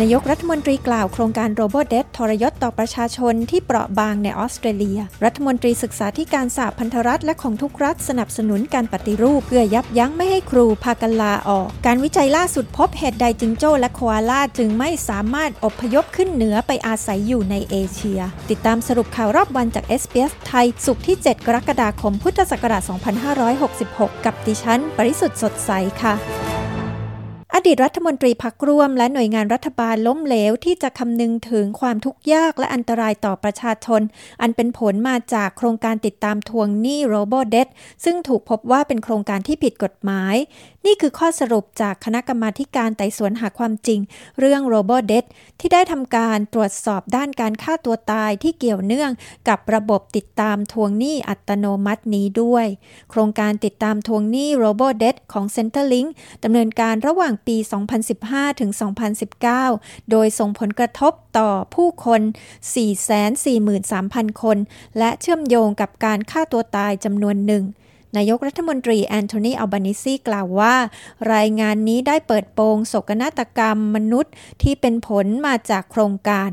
นายกรัฐมนตรีกล่าวโครงการโรบอทเดทรยศต่อประชาชนที่เปราะบางในออสเตรเลีย รัฐมนตรีศึกษาธิการสหพันธรัฐและของทุกรัฐสนับสนุนการปฏิรูป เพื่อยับยั้งไม่ให้ครูพากันลาออก การวิจัยล่าสุดพบเหตุใดจิงโจ้และโคอาลาจึงไม่สามารถอพยพขึ้นเหนือไปอาศัยอยู่ในเอเชีย ติดตามสรุปข่าวรอบวันจาก SBS ไทยสุขที่ 7 กรกฎาคมพุทธศักราช 2566 กับดิฉัน ปริสุทธ์สดใสค่ะ อดีตรัฐมนตรีพักร่วมและหน่วยงานรัฐบาลล้มเหลวที่จะคำนึงถึงความทุกข์ยากและอันตรายต่อประชาชน อันเป็นผลมาจากโครงการติดตามทวงหนี้โรบอเดตซึ่งถูกพบว่าเป็นโครงการที่ผิดกฎหมาย นี่คือข้อสรุปจากคณะกรรมาการไต่สวนหาความจริง เรื่องโรบอเดตที่ได้ทำการตรวจสอบด้านการฆ่าตัวตายที่เกี่ยวเนื่องกับระบบติดตามทวงหนี้อัตโนมัตินี้ด้วย โครงการติดตามทวงหนี้ Robodebt ของ Centrelink ดำเนินการระหว่างปี 2015 ถึง 2019 โดยส่งผลกระทบต่อผู้คน 443,000 คน และเชื่อมโยงกับการฆ่าตัวตายจำนวนหนึ่งนายกรัฐมนตรีแอนโทนี อัลบานิซีกล่าวว่า รายงานนี้ได้เปิดโปงโศกนาฏกรรมมนุษย์ที่เป็นผลมาจากโครงการ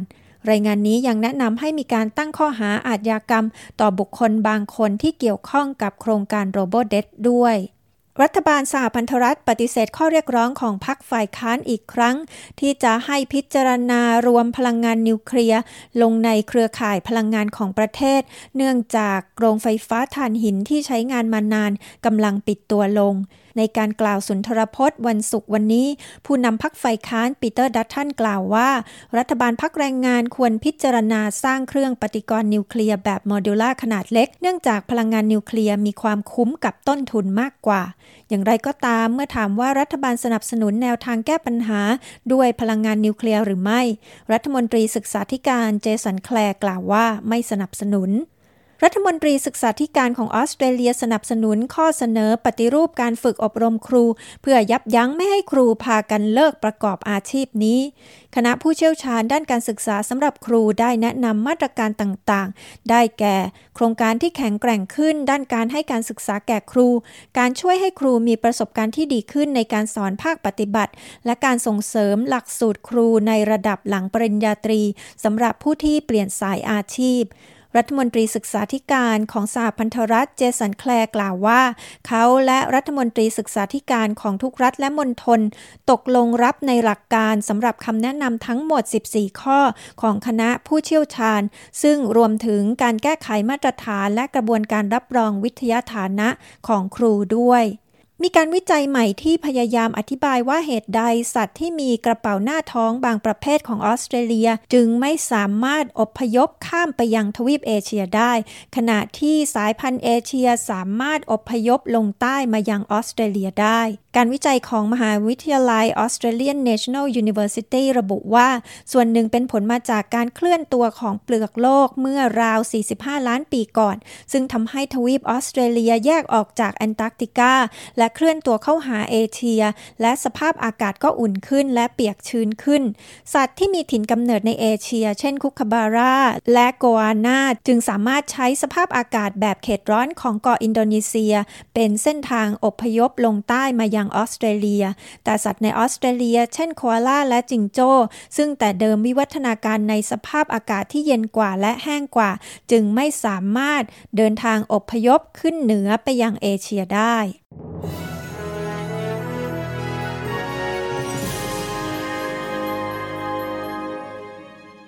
รายงานนี้ยังแนะนำให้มีการตั้งข้อหาอาชญากรรม ต่อบุคคลบางคนที่เกี่ยวข้องกับโครงการโรบอเดตด้วย รัฐบาลสหพันธรัฐปฏิเสธข้อเรียกร้องของพรรคฝ่ายค้านอีกครั้ง ที่จะให้พิจารณารวมพลังงานนิวเคลียร์ลงในเครือข่ายพลังงานของประเทศ เนื่องจากโรงไฟฟ้าถ่านหินที่ใช้งานมานานกำลังปิดตัวลงในการกล่าวสุนทรพจน์วันศุกร์วันนี้ ผู้นำพรรคฝ่ายค้านปีเตอร์ดัตตันกล่าวว่า รัฐบาลพรรคแรงงานควรพิจารณาสร้างเครื่องปฏิกรณ์นิวเคลียร์แบบ modular ขนาดเล็ก เนื่องจากพลังงานนิวเคลียร์มีความคุ้มกับต้นทุนมากกว่า อย่างไรก็ตามเมื่อถามว่ารัฐบาลสนับสนุนแนวทางแก้ปัญหา ด้วยพลังงานนิวเคลียร์หรือไม่ รัฐมนตรีศึกษาธิการเจสันแคลร์กล่าวว่าไม่สนับสนุน รัฐมนตรีศึกษาธิการของออสเตรเลียสนับสนุนข้อเสนอปฏิรูปการฝึกอบรมครู เพื่อยับยั้งไม่ให้ครูพากันเลิกประกอบอาชีพนี้ คณะผู้เชี่ยวชาญด้านการศึกษาสำหรับครูได้แนะนำมาตรการต่างๆ ได้แก่ โครงการที่แข็งแกร่งขึ้น ด้านการให้การศึกษาแก่ครู การช่วยให้ครูมีประสบการณ์ที่ดีขึ้นในการสอนภาคปฏิบัติ และการส่งเสริมหลักสูตรครูในระดับหลังปริญญาตรีสำหรับผู้ที่เปลี่ยนสายอาชีพ รัฐมนตรีศึกษาธิการของสหพันธรัฐเจสันแคลร์กล่าวว่า เขาและรัฐมนตรีศึกษาธิการของทุกรัฐและมณฑลตกลงรับในหลักการสำหรับคำแนะนำทั้งหมด 14 ข้อของคณะผู้เชี่ยวชาญ ซึ่งรวมถึงการแก้ไขมาตรฐานและกระบวนการรับรองวิทยาฐานะของครูด้วย มีการวิจัยใหม่ที่พยายามอธิบายว่าเหตุใดสัตว์ที่มีกระเป๋าหน้าท้องบางประเภทของออสเตรเลีย จึงไม่สามารถอพยพข้ามไปยังทวีปเอเชียได้ ขณะที่สายพันธุ์เอเชียสามารถอพยพลงใต้มายังออสเตรเลียได้ การวิจัยของมหาวิทยาลัย Australian National University ระบุว่า ส่วนหนึ่งเป็นผลมาจากการเคลื่อนตัวของเปลือกโลกเมื่อราว 45 ล้านปีก่อน ซึ่งทำให้ทวีปออสเตรเลียแยกออกจากแอนตาร์กติกาและเคลื่อนตัวเข้าหาเอเชีย และสภาพอากาศก็อุ่นขึ้นและเปียกชื้นขึ้น สัตว์ที่มีถิ่นกำเนิดในเอเชีย เช่นคุคาบาร่าและโกอานาจึงสามารถใช้สภาพอากาศแบบเขตร้อนของเกาะอินโดนีเซีย เป็นเส้นทางอพยพลงใต้มายังออสเตรเลีย แต่สัตว์ในออสเตรเลีย เช่นโคอาล่าและจิงโจ้ ซึ่งแต่เดิมวิวัฒนาการในสภาพอากาศที่เย็นกว่าและแห้งกว่า จึงไม่สามารถเดินทางอพยพขึ้นเหนือไปยังเอเชียได้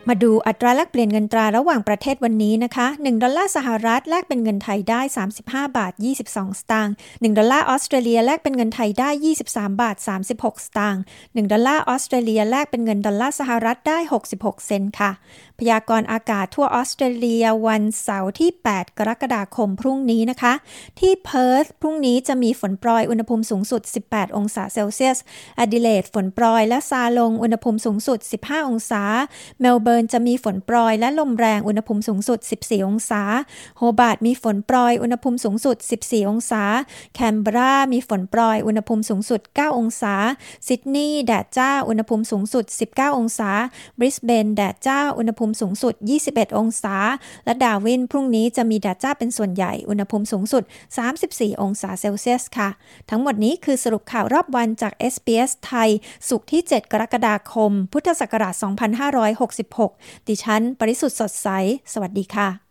มาดูอัตราแลกเปลี่ยนเงินตราระหว่างประเทศวันนี้นะคะ 1 ดอลลาร์สหรัฐแลกเป็นเงินไทยได้ 35 บาท 22 สตางค์ 1 ดอลลาร์ออสเตรเลียแลกเป็นเงินไทยได้ 23 บาท 36 สตางค์ 1 ดอลลาร์ออสเตรเลียแลกเป็นเงินดอลลาร์สหรัฐได้ 66 เซนต์ค่ะ พยากรณ์อากาศทั่วออสเตรเลียวันเสาร์ที่ 8 กรกฎาคมพรุ่งนี้นะคะ ที่เพิร์ธพรุ่งนี้จะมีฝนโปรยอุณหภูมิสูงสุด 18 องศาเซลเซียสแอดิเลดฝนโปรยและซาลงอุณหภูมิสูงสุด 15 องศา เมลเบิร์นจะมีฝนโปรยและลมแรงอุณหภูมิสูงสุด 14 องศา โฮบาร์ตมีฝนโปรยอุณหภูมิสูงสุด 14 องศา แคนเบรา มีฝนโปรยอุณหภูมิสูงสุด 9 องศา ซิดนีย์แดดจ้าอุณหภูมิสูงสุด 19 องศา บริสเบนแดดจ้าอุณหภูมิมิสูงสุด 21 องศา และดาวินพรุ่งนี้จะมีแดดจ้าเป็นส่วนใหญ่ อุณหภูมิสูงสุด 34 องศาเซลเซียสค่ะ ทั้งหมดนี้คือสรุปข่าวรอบวันจาก SBS ไทย สุขที่ 7 กรกฎาคม พุทธศักราช 2566 ดิฉัน ปริสุทธ์สดใส สวัสดีค่ะ